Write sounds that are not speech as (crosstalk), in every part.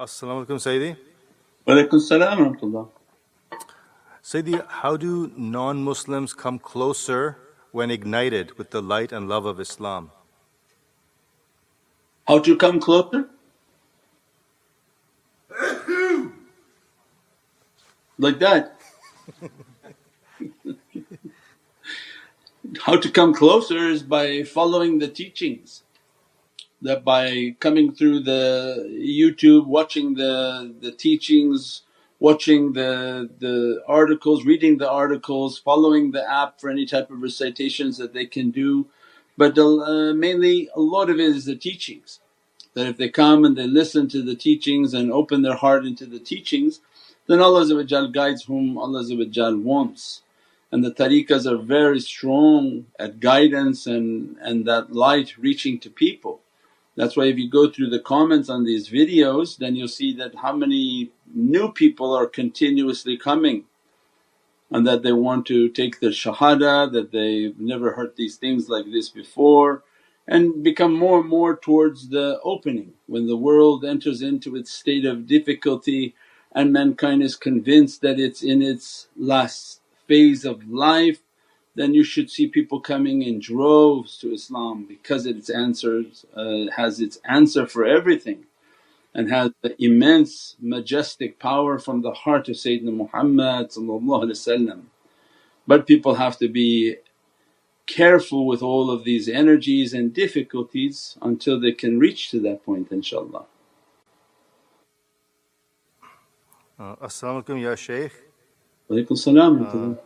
Assalamu alaikum, Sayyidi. Walaikum salam wa. Sayyidi, how do non Muslims come closer when ignited with the light and love of Islam? How to come closer? like that. (laughs) How to come closer is by following the teachings that by coming through the YouTube, watching the, the teachings, watching the, the articles, reading the articles, following the app for any type of recitations that they can do. But uh, mainly a lot of it is the teachings that if they come and they listen to the teachings and open their heart into the teachings then Allah guides whom Allah wants. And the tariqas are very strong at guidance and, and that light reaching to people. That's why if you go through the comments on these videos then you'll see that how many new people are continuously coming and that they want to take the shahada, that they've never heard these things like this before and become more and more towards the opening. When the world enters into its state of difficulty and mankind is convinced that it's in its last phase of life then you should see people coming in droves to Islam because its answers uh, has its answer for everything and has the immense majestic power from the heart of Sayyidina Muhammad But people have to be careful with all of these energies and difficulties until they can reach to that point inshaAllah. Uh, Assalamu alaikum ya Shaykh. Walaikum salam.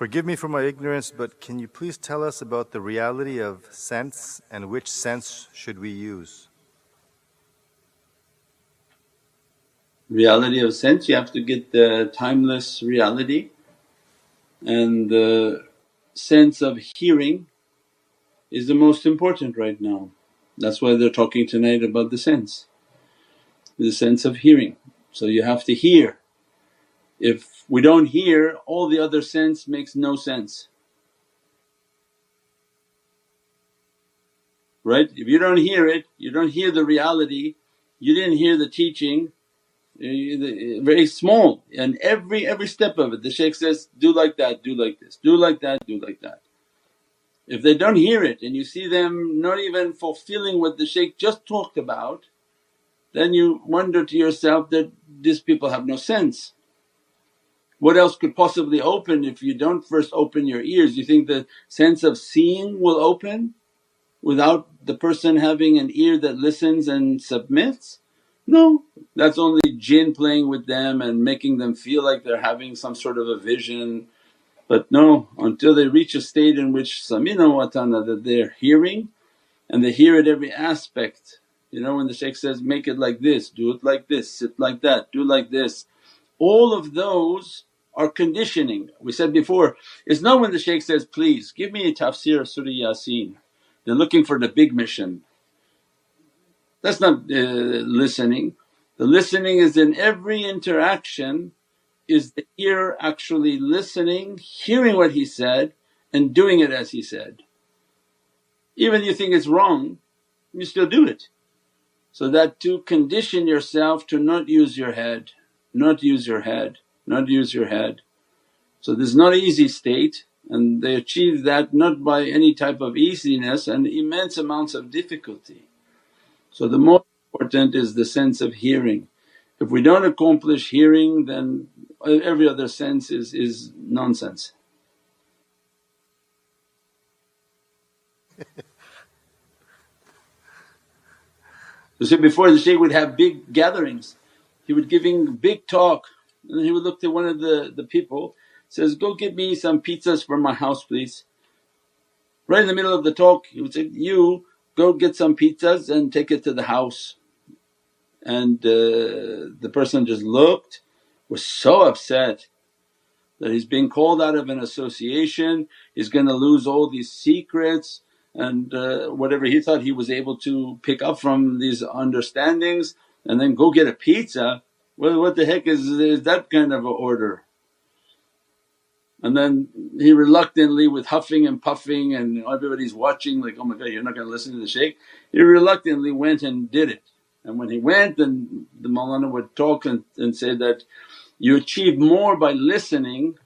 Forgive me for my ignorance but can you please tell us about the reality of sense and which sense should we use? Reality of sense you have to get the timeless reality and the sense of hearing is the most important right now. That's why they're talking tonight about the sense, the sense of hearing. So you have to hear. If we don't hear all the other sense makes no sense. Right? If you don't hear it, you don't hear the reality, you didn't hear the teaching, eh, very small and every every step of it the shaykh says, do like that, do like this, do like that, do like that. If they don't hear it and you see them not even fulfilling what the shaykh just talked about then you wonder to yourself that these people have no sense. What else could possibly open if you don't first open your ears? You think the sense of seeing will open without the person having an ear that listens and submits? No, that's only jinn playing with them and making them feel like they're having some sort of a vision. But no, until they reach a state in which samina wa that they're hearing and they hear at every aspect you know when the shaykh says, make it like this, do it like this, sit like that, do like this. All of those are conditioning. We said before, it's not when the shaykh says, please give me a tafsir of Surah Yasin, they're looking for the big mission. That's not uh, listening. The listening is in every interaction is the ear actually listening, hearing what he said and doing it as he said. Even you think it's wrong, you still do it. So that to condition yourself to not use your head, not use your head, not use your head. So this is not an easy state and they achieve that not by any type of easiness and immense amounts of difficulty. So the most important is the sense of hearing. If we don't accomplish hearing then every other sense is, is nonsense. (laughs) You see before the shaykh would have big gatherings, he would giving big talk and he would look to one of the, the people says, go get me some pizzas for my house please. Right in the middle of the talk he would say, you go get some pizzas and take it to the house. And uh, the person just looked, was so upset that he's being called out of an association, he's gonna lose all these secrets and uh, whatever he thought he was able to pick up from these understandings and then go get a pizza, well what the heck is, is that kind of a order? And then he reluctantly with huffing and puffing and everybody's watching like, oh my god you're not going to listen to the shaykh, he reluctantly went and did it And when he went then the Mawlana would talk and, and say that, you achieve more by listening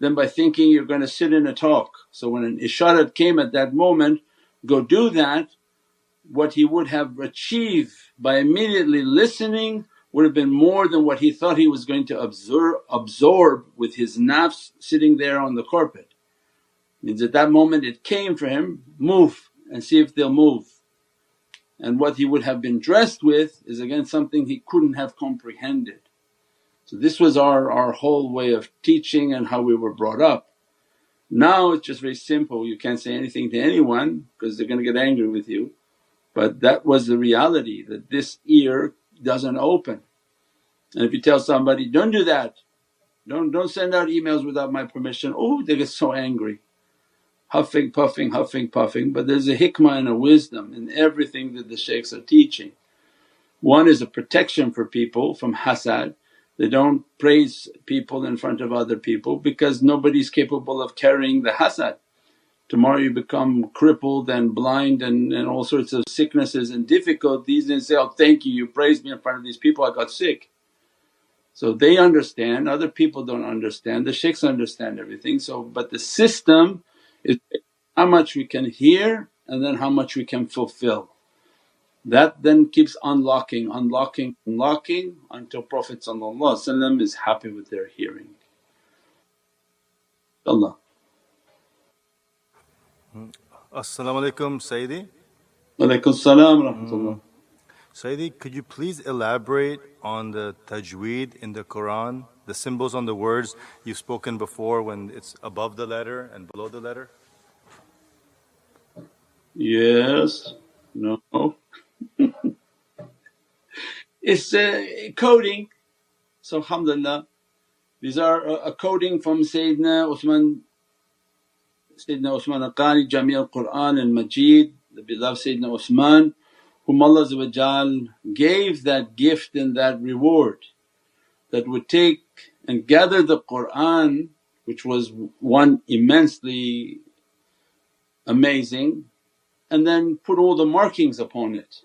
than by thinking you're going to sit in a talk. So when an isharat came at that moment, go do that, what he would have achieved by immediately listening would have been more than what he thought he was going to absorb, absorb with his nafs sitting there on the carpet. Means at that moment it came for him, move and see if they'll move. And what he would have been dressed with is again something he couldn't have comprehended. So this was our, our whole way of teaching and how we were brought up. Now it's just very simple, you can't say anything to anyone because they're going to get angry with you. But that was the reality that this ear doesn't open. And if you tell somebody, don't do that, don't, don't send out emails without my permission, oh they get so angry. Huffing, puffing, huffing, puffing. But there's a hikmah and a wisdom in everything that the shaykhs are teaching. One is a protection for people from hasad they don't praise people in front of other people because nobody's capable of carrying the hasad. Tomorrow you become crippled and blind and, and all sorts of sicknesses and difficulties and say, oh thank you, you praised me in front of these people, I got sick. So they understand, other people don't understand, the shaykhs understand everything. So but the system is how much we can hear and then how much we can fulfill. That then keeps unlocking, unlocking, unlocking until Prophet is happy with their hearing. Allah. As-salamu alaykum Sayyidi. Walaykum salam rahmatullah. Sayyidi, could you please elaborate on the tajweed in the Quran, the symbols on the words you've spoken before when it's above the letter and below the letter? Yes, no. (laughs) it's uh, coding. So alhamdulillah these are a, a coding from Sayyidina Uthman Sayyidina Uthman al-Qari Jami al-Qur'an and Majid, the beloved Sayyidina Uthman whom Allah gave that gift and that reward that would take and gather the Qur'an which was one immensely amazing and then put all the markings upon it.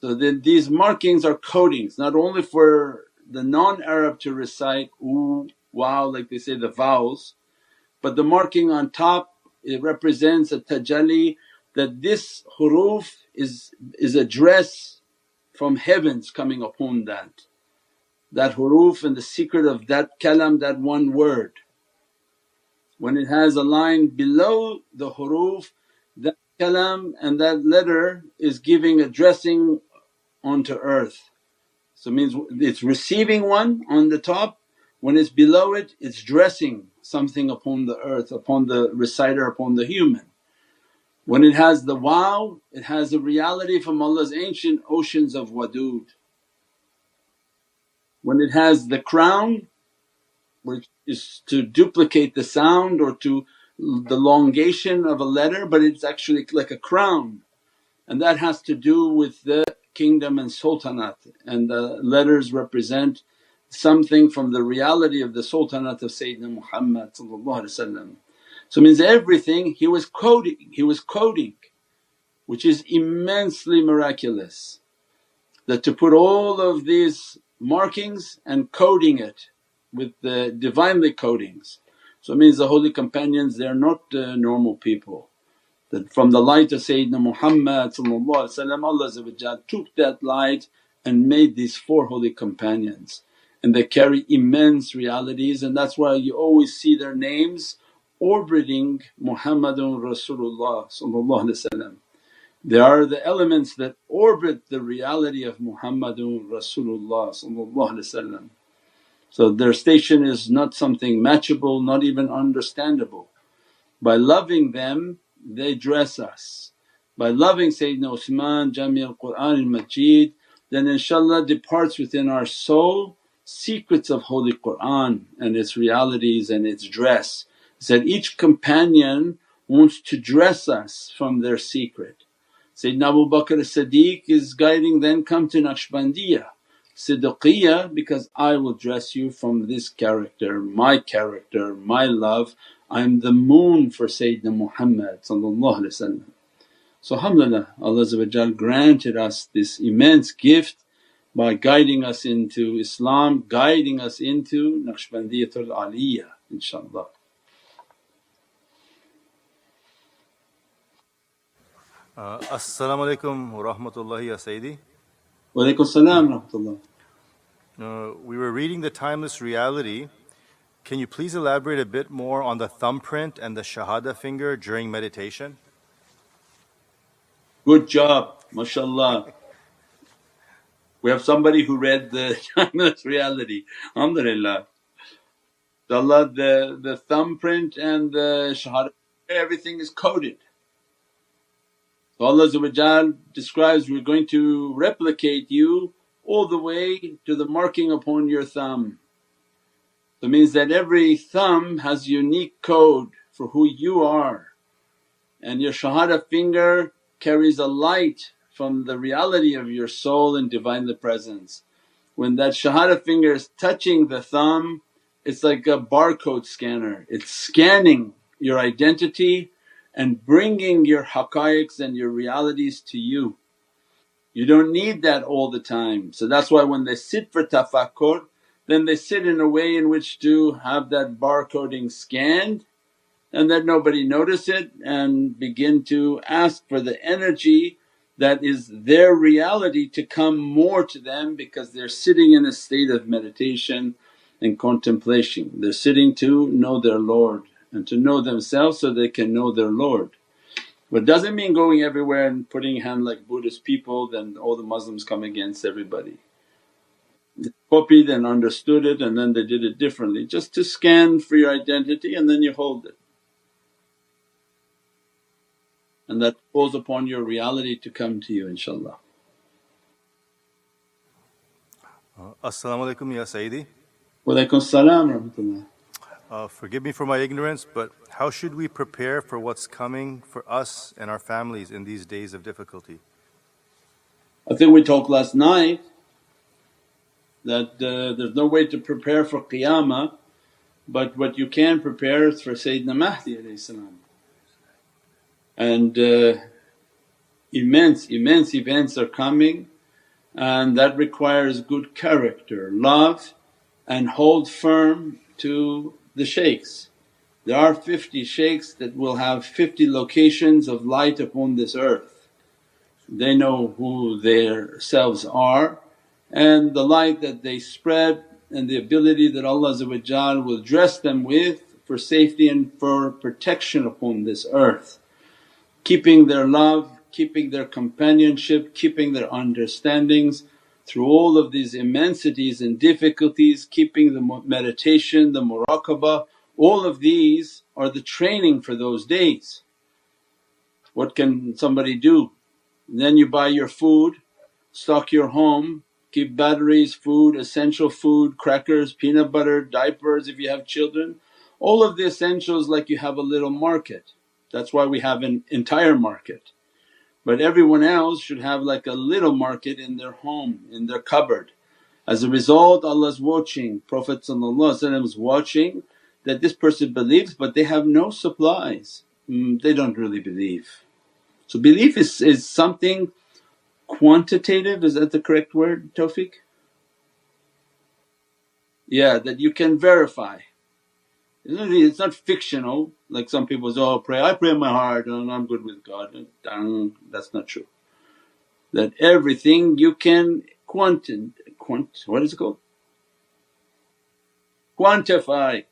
So then these markings are codings not only for the non-Arab to recite ooh, wow like they say the vowels but the marking on top it represents a tajalli that this huruf is, is a dress from heavens coming upon that. That huruf and the secret of that kalam that one word. When it has a line below the huruf that kalam and that letter is giving a dressing onto earth. So means it's receiving one on the top, when it's below it it's dressing something upon the earth, upon the reciter, upon the human. When it has the waw it has the reality from Allah's ancient oceans of wadud. When it has the crown which is to duplicate the sound or to the elongation of a letter but it's actually like a crown and that has to do with the kingdom and sultanate and the letters represent something from the reality of the sultanate of Sayyidina Muhammad So means everything he was coding, he was coding which is immensely miraculous that to put all of these markings and coding it with the Divinely codings. So it means the holy companions they're not uh, normal people. That from the light of Sayyidina Muhammad Allah took that light and made these four holy companions and they carry immense realities and that's why you always see their names orbiting Muhammadun Rasulullah They are the elements that orbit the reality of Muhammadun Rasulullah So their station is not something matchable, not even understandable. By loving them they dress us. By loving Sayyidina Usman, Jami al-Qur'an al-Majid then inshaAllah departs within our soul secrets of Holy Qur'an and its realities and its dress. It's that each companion wants to dress us from their secret. Sayyidina Abu Bakr as-Siddiq is guiding then, come to Naqshbandiyah, Siddiqiyah because I will dress you from this character, my character, my love I'm the moon for Sayyidina Muhammad So alhamdulillah Allah granted us this immense gift by guiding us into Islam, guiding us into Naqshbandiyatul Aliyah inshaAllah. Uh, Assalamu alaikum wa rahmatullahi ya Sayyidi. Wa alaikum salam rahmatullah. Uh, we were reading The Timeless Reality. Can you please elaborate a bit more on the thumbprint and the Shahada finger during meditation? Good job, mashallah. We have somebody who read the (laughs) timeless reality, alhamdulillah. Allah, the, the thumbprint and the shahada, everything is coded. So Allah describes, we're going to replicate you all the way to the marking upon your thumb. So it means that every thumb has unique code for who you are and your shahada finger carries a light from the reality of your soul and Divinely Presence. When that shahada finger is touching the thumb it's like a barcode scanner, it's scanning your identity and bringing your haqaiqs and your realities to you. You don't need that all the time. So that's why when they sit for tafakkur then they sit in a way in which to have that barcoding scanned and that nobody notice it and begin to ask for the energy that is their reality to come more to them because they're sitting in a state of meditation and contemplation. They're sitting to know their Lord and to know themselves so they can know their Lord. But doesn't mean going everywhere and putting hand like Buddhist people then all the Muslims come against everybody. They copied and understood it and then they did it differently just to scan for your identity and then you hold it. And that calls upon your reality to come to you inshaAllah. Uh, As-salamu alaykum ya Sayyidi. Wa alaykum salam rahmatullah. Uh, forgive me for my ignorance, but how should we prepare for what's coming for us and our families in these days of difficulty? I think we talked last night that uh, there's no way to prepare for qiyamah but what you can prepare is for Sayyidina Mahdi salam and uh, immense, immense events are coming and that requires good character, love and hold firm to the shaykhs. There are 50 shaykhs that will have 50 locations of light upon this earth. They know who their selves are and the light that they spread and the ability that Allah will dress them with for safety and for protection upon this earth keeping their love, keeping their companionship, keeping their understandings through all of these immensities and difficulties, keeping the meditation, the muraqabah, all of these are the training for those days. What can somebody do? then you buy your food, stock your home, keep batteries, food, essential food, crackers, peanut butter, diapers if you have children, all of the essentials like you have a little market. That's why we have an entire market. But everyone else should have like a little market in their home, in their cupboard. As a result Allah's watching, Prophet is watching that this person believes but they have no supplies, mm, they don't really believe. So belief is, is something quantitative, is that the correct word Tawfiq? Yeah, that you can verify. It's not fictional like some people say, oh pray, I pray in my heart and I'm good with God. Dang, that's not true. That everything you can quanti- quant what is it called? Quantify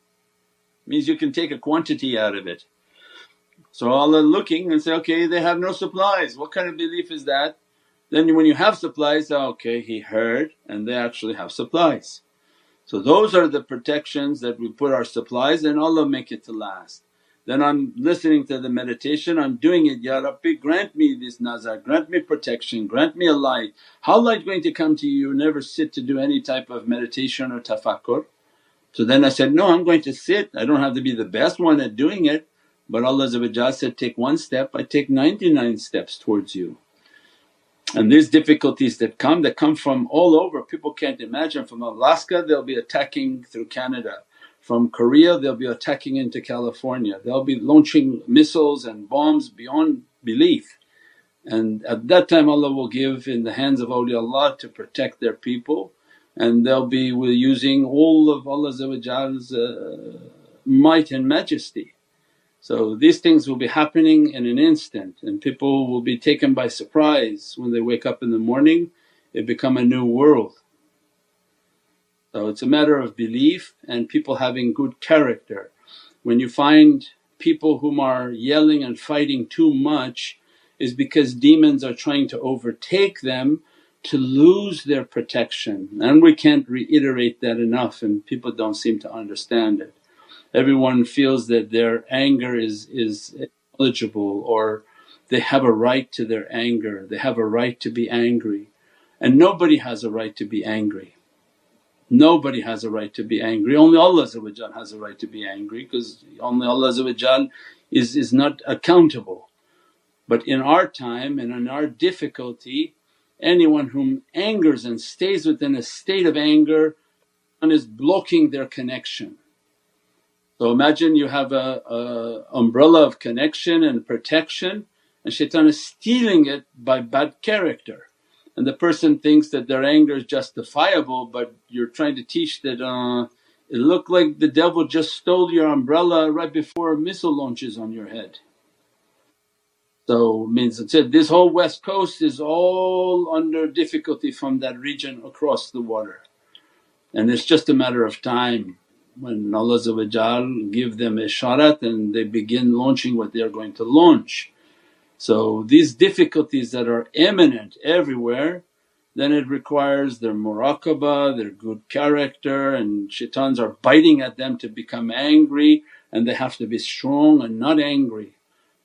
means you can take a quantity out of it. So Allah looking and say, okay they have no supplies, what kind of belief is that? Then when you have supplies, okay he heard and they actually have supplies. So those are the protections that we put our supplies and Allah make it to last. Then I'm listening to the meditation, I'm doing it, Ya Rabbi grant me this nazar, grant me protection, grant me a light. How light going to come to you? You never sit to do any type of meditation or tafakkur. So then I said, no I'm going to sit, I don't have to be the best one at doing it but Allah said, take one step, I take 99 steps towards you. And these difficulties that come, that come from all over, people can't imagine. From Alaska they'll be attacking through Canada, from Korea they'll be attacking into California, they'll be launching missiles and bombs beyond belief. and at that time Allah will give in the hands of awliyaullah to protect their people and they'll be using all of Allah's uh, might and majesty. So these things will be happening in an instant and people will be taken by surprise when they wake up in the morning, it become a new world. So it's a matter of belief and people having good character. When you find people whom are yelling and fighting too much is because demons are trying to overtake them to lose their protection and we can't reiterate that enough and people don't seem to understand it. Everyone feels that their anger is, is eligible or they have a right to their anger, they have a right to be angry and nobody has a right to be angry. Nobody has a right to be angry, only Allah has a right to be angry because only Allah is, is not accountable. But in our time and in our difficulty anyone whom angers and stays within a state of anger and is blocking their connection. So imagine you have a, a umbrella of connection and protection and shaitan is stealing it by bad character. And the person thinks that their anger is justifiable but you're trying to teach that uh, it looked like the devil just stole your umbrella right before a missile launches on your head. So means it said this whole west coast is all under difficulty from that region across the water. And it's just a matter of time when Allah give them a isharat and they begin launching what they are going to launch. So these difficulties that are imminent everywhere then it requires their muraqabah, their good character and shaitans are biting at them to become angry and they have to be strong and not angry.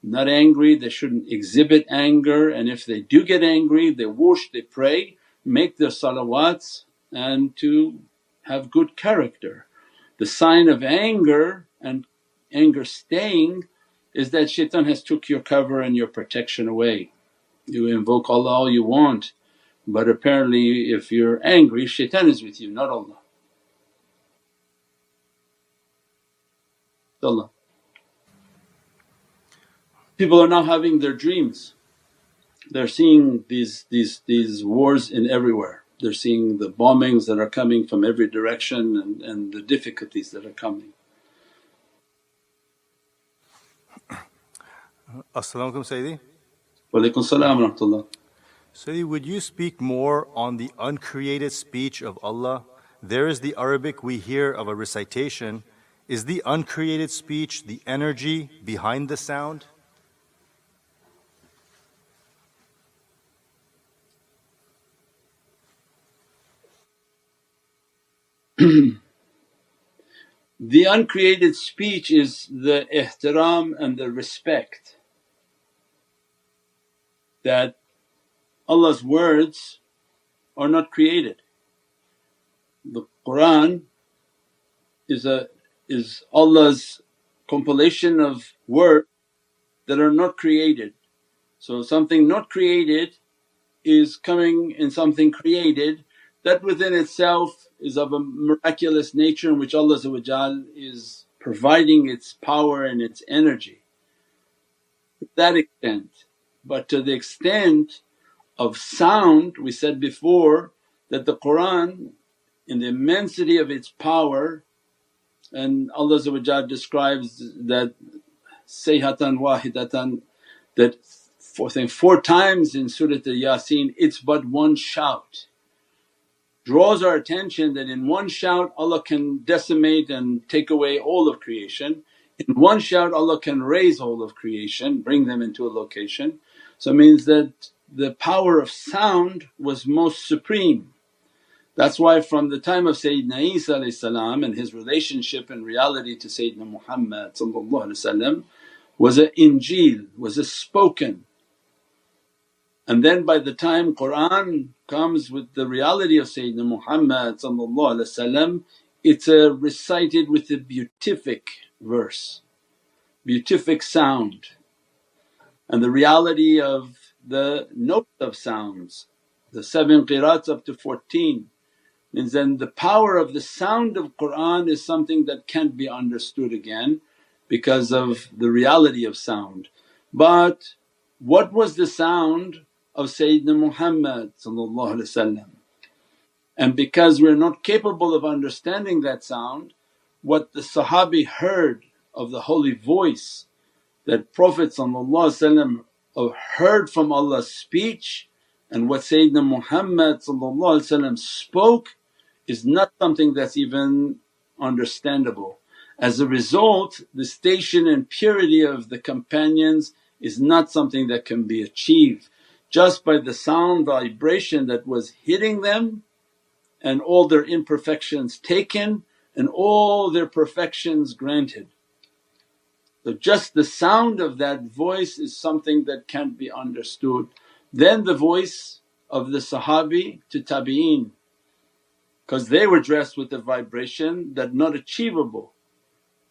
Not angry, they shouldn't exhibit anger and if they do get angry they wash, they pray, make their salawats and to have good character. The sign of anger and anger staying is that shaitan has took your cover and your protection away. You invoke Allah all you want but apparently if you're angry shaitan is with you not Allah. Allah. People are now having their dreams, they're seeing these, these, these wars in everywhere. They're seeing the bombings that are coming from every direction and, and the difficulties that are coming. As-salamu alaykum Sayyidi. Walaykum salam rahmatullah. Sayyidi, would you speak more on the uncreated speech of Allah? There is the Arabic we hear of a recitation. Is the uncreated speech the energy behind the sound? (clears throat) the uncreated speech is the ihtiram and the respect that Allah's words are not created. The Qur'an is a is Allah's compilation of words that are not created. So something not created is coming in something created that within itself is of a miraculous nature in which Allah is providing its power and its energy to that extent. But to the extent of sound we said before that the Qur'an in the immensity of its power and Allah describes that sayhatan wahidatan that four, four times in Surat al-Yasin it's but one shout draws our attention that in one shout Allah can decimate and take away all of creation. In one shout Allah can raise all of creation, bring them into a location. So it means that the power of sound was most supreme. That's why from the time of Sayyidina Isa and his relationship and reality to Sayyidina Muhammad was a injeel, was a spoken and then by the time Qur'an comes with the reality of Sayyidina Muhammad it's a recited with a beatific verse, beatific sound. And the reality of the note of sounds, the seven qirats up to 14 means then the power of the sound of Qur'an is something that can't be understood again because of the reality of sound. But what was the sound of Sayyidina Muhammad and because we're not capable of understanding that sound, what the Sahabi heard of the holy voice that Prophet uh, heard from Allah's speech and what Sayyidina Muhammad spoke is not something that's even understandable. As a result the station and purity of the companions is not something that can be achieved just by the sound vibration that was hitting them and all their imperfections taken and all their perfections granted. So just the sound of that voice is something that can't be understood. Then the voice of the Sahabi to Tabi'een because they were dressed with a vibration that not achievable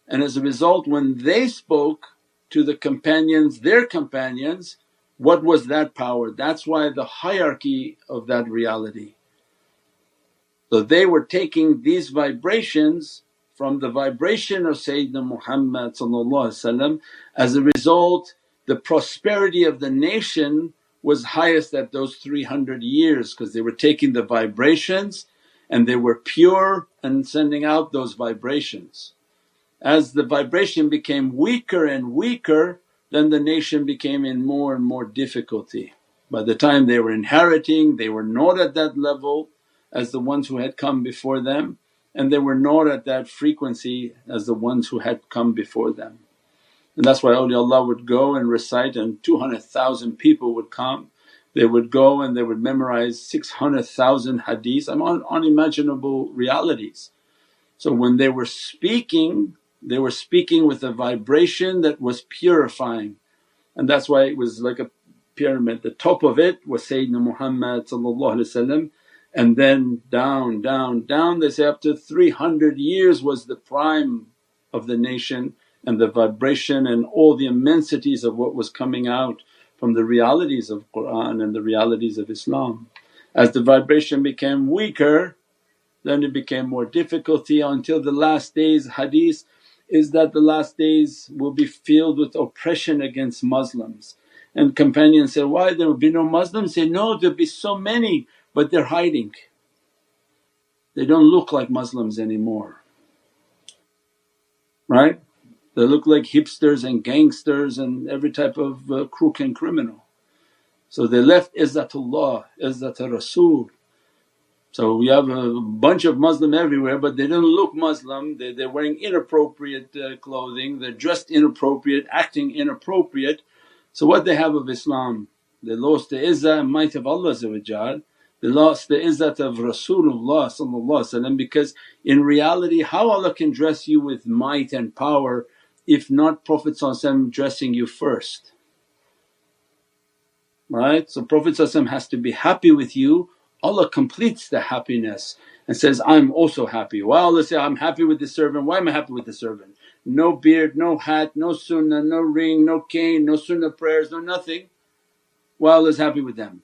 and as a result when they spoke to the companions, their companions, what was that power? That's why the hierarchy of that reality. So they were taking these vibrations from the vibration of Sayyidina Muhammad as a result the prosperity of the nation was highest at those 300 years because they were taking the vibrations and they were pure and sending out those vibrations. As the vibration became weaker and weaker then the nation became in more and more difficulty. By the time they were inheriting they were not at that level as the ones who had come before them and they were not at that frequency as the ones who had come before them. And that's why awliyaullah would go and recite and 200,000 people would come. They would go and they would memorize 600,000 hadiths, I'm on unimaginable realities. So when they were speaking they were speaking with a vibration that was purifying and that's why it was like a pyramid. The top of it was Sayyidina Muhammad and then down, down, down they say up to 300 years was the prime of the nation and the vibration and all the immensities of what was coming out from the realities of Qur'an and the realities of Islam. As the vibration became weaker then it became more difficulty until the last days hadith is that the last days will be filled with oppression against Muslims. And companions said, why there will be no Muslims? Say, no there'll be so many but they're hiding. They don't look like Muslims anymore, right? They look like hipsters and gangsters and every type of uh, crook and criminal. So they left Izzatullah, Izzat Rasul so we have a bunch of Muslim everywhere but they don't look Muslim, they, they're wearing inappropriate uh, clothing, they're dressed inappropriate, acting inappropriate. So what they have of Islam? They lost the izzah and might of Allah they lost the izzat of Rasulullah because in reality how Allah can dress you with might and power if not Prophet dressing you first right. So Prophet has to be happy with you Allah completes the happiness and says, I'm also happy. Why Allah say, I'm happy with the servant, why am I happy with the servant? No beard, no hat, no sunnah, no ring, no cane, no sunnah prayers, no nothing. Why Allah is happy with them?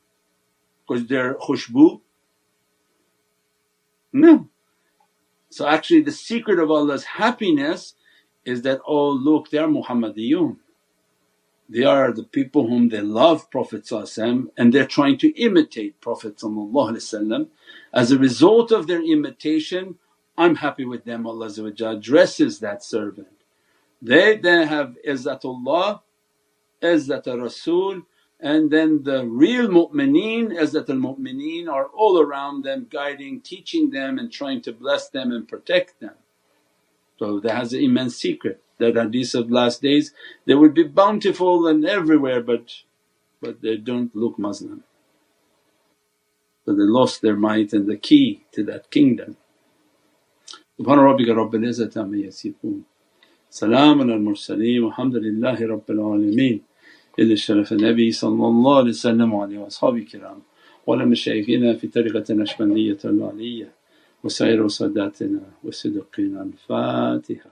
Because they're khushbu? No. So actually the secret of Allah's happiness is that, oh look they are Muhammadiyun they are the people whom they love Prophet and they're trying to imitate Prophet As a result of their imitation I'm happy with them Allah dresses that servant. They then have izzatullah, izzat Rasul and then the real mu'mineen, izzatul mu'mineen are all around them guiding, teaching them and trying to bless them and protect them. So that has an immense secret that hadith of last days they would be bountiful and everywhere but but they don't look Muslim. So they lost their might and the key to that kingdom. Subhana rabbika rabbil izzati amma yasifoon. Salaamun al mursaleen walhamdulillahi rabbil alameen. إلى الشرف النبي صلى الله عليه وسلم وعليه وأصحابه الكرام وعلى مشايخنا في طريقة النشبندية العلية وسائر ساداتنا وصدقنا الفاتحة الصلاة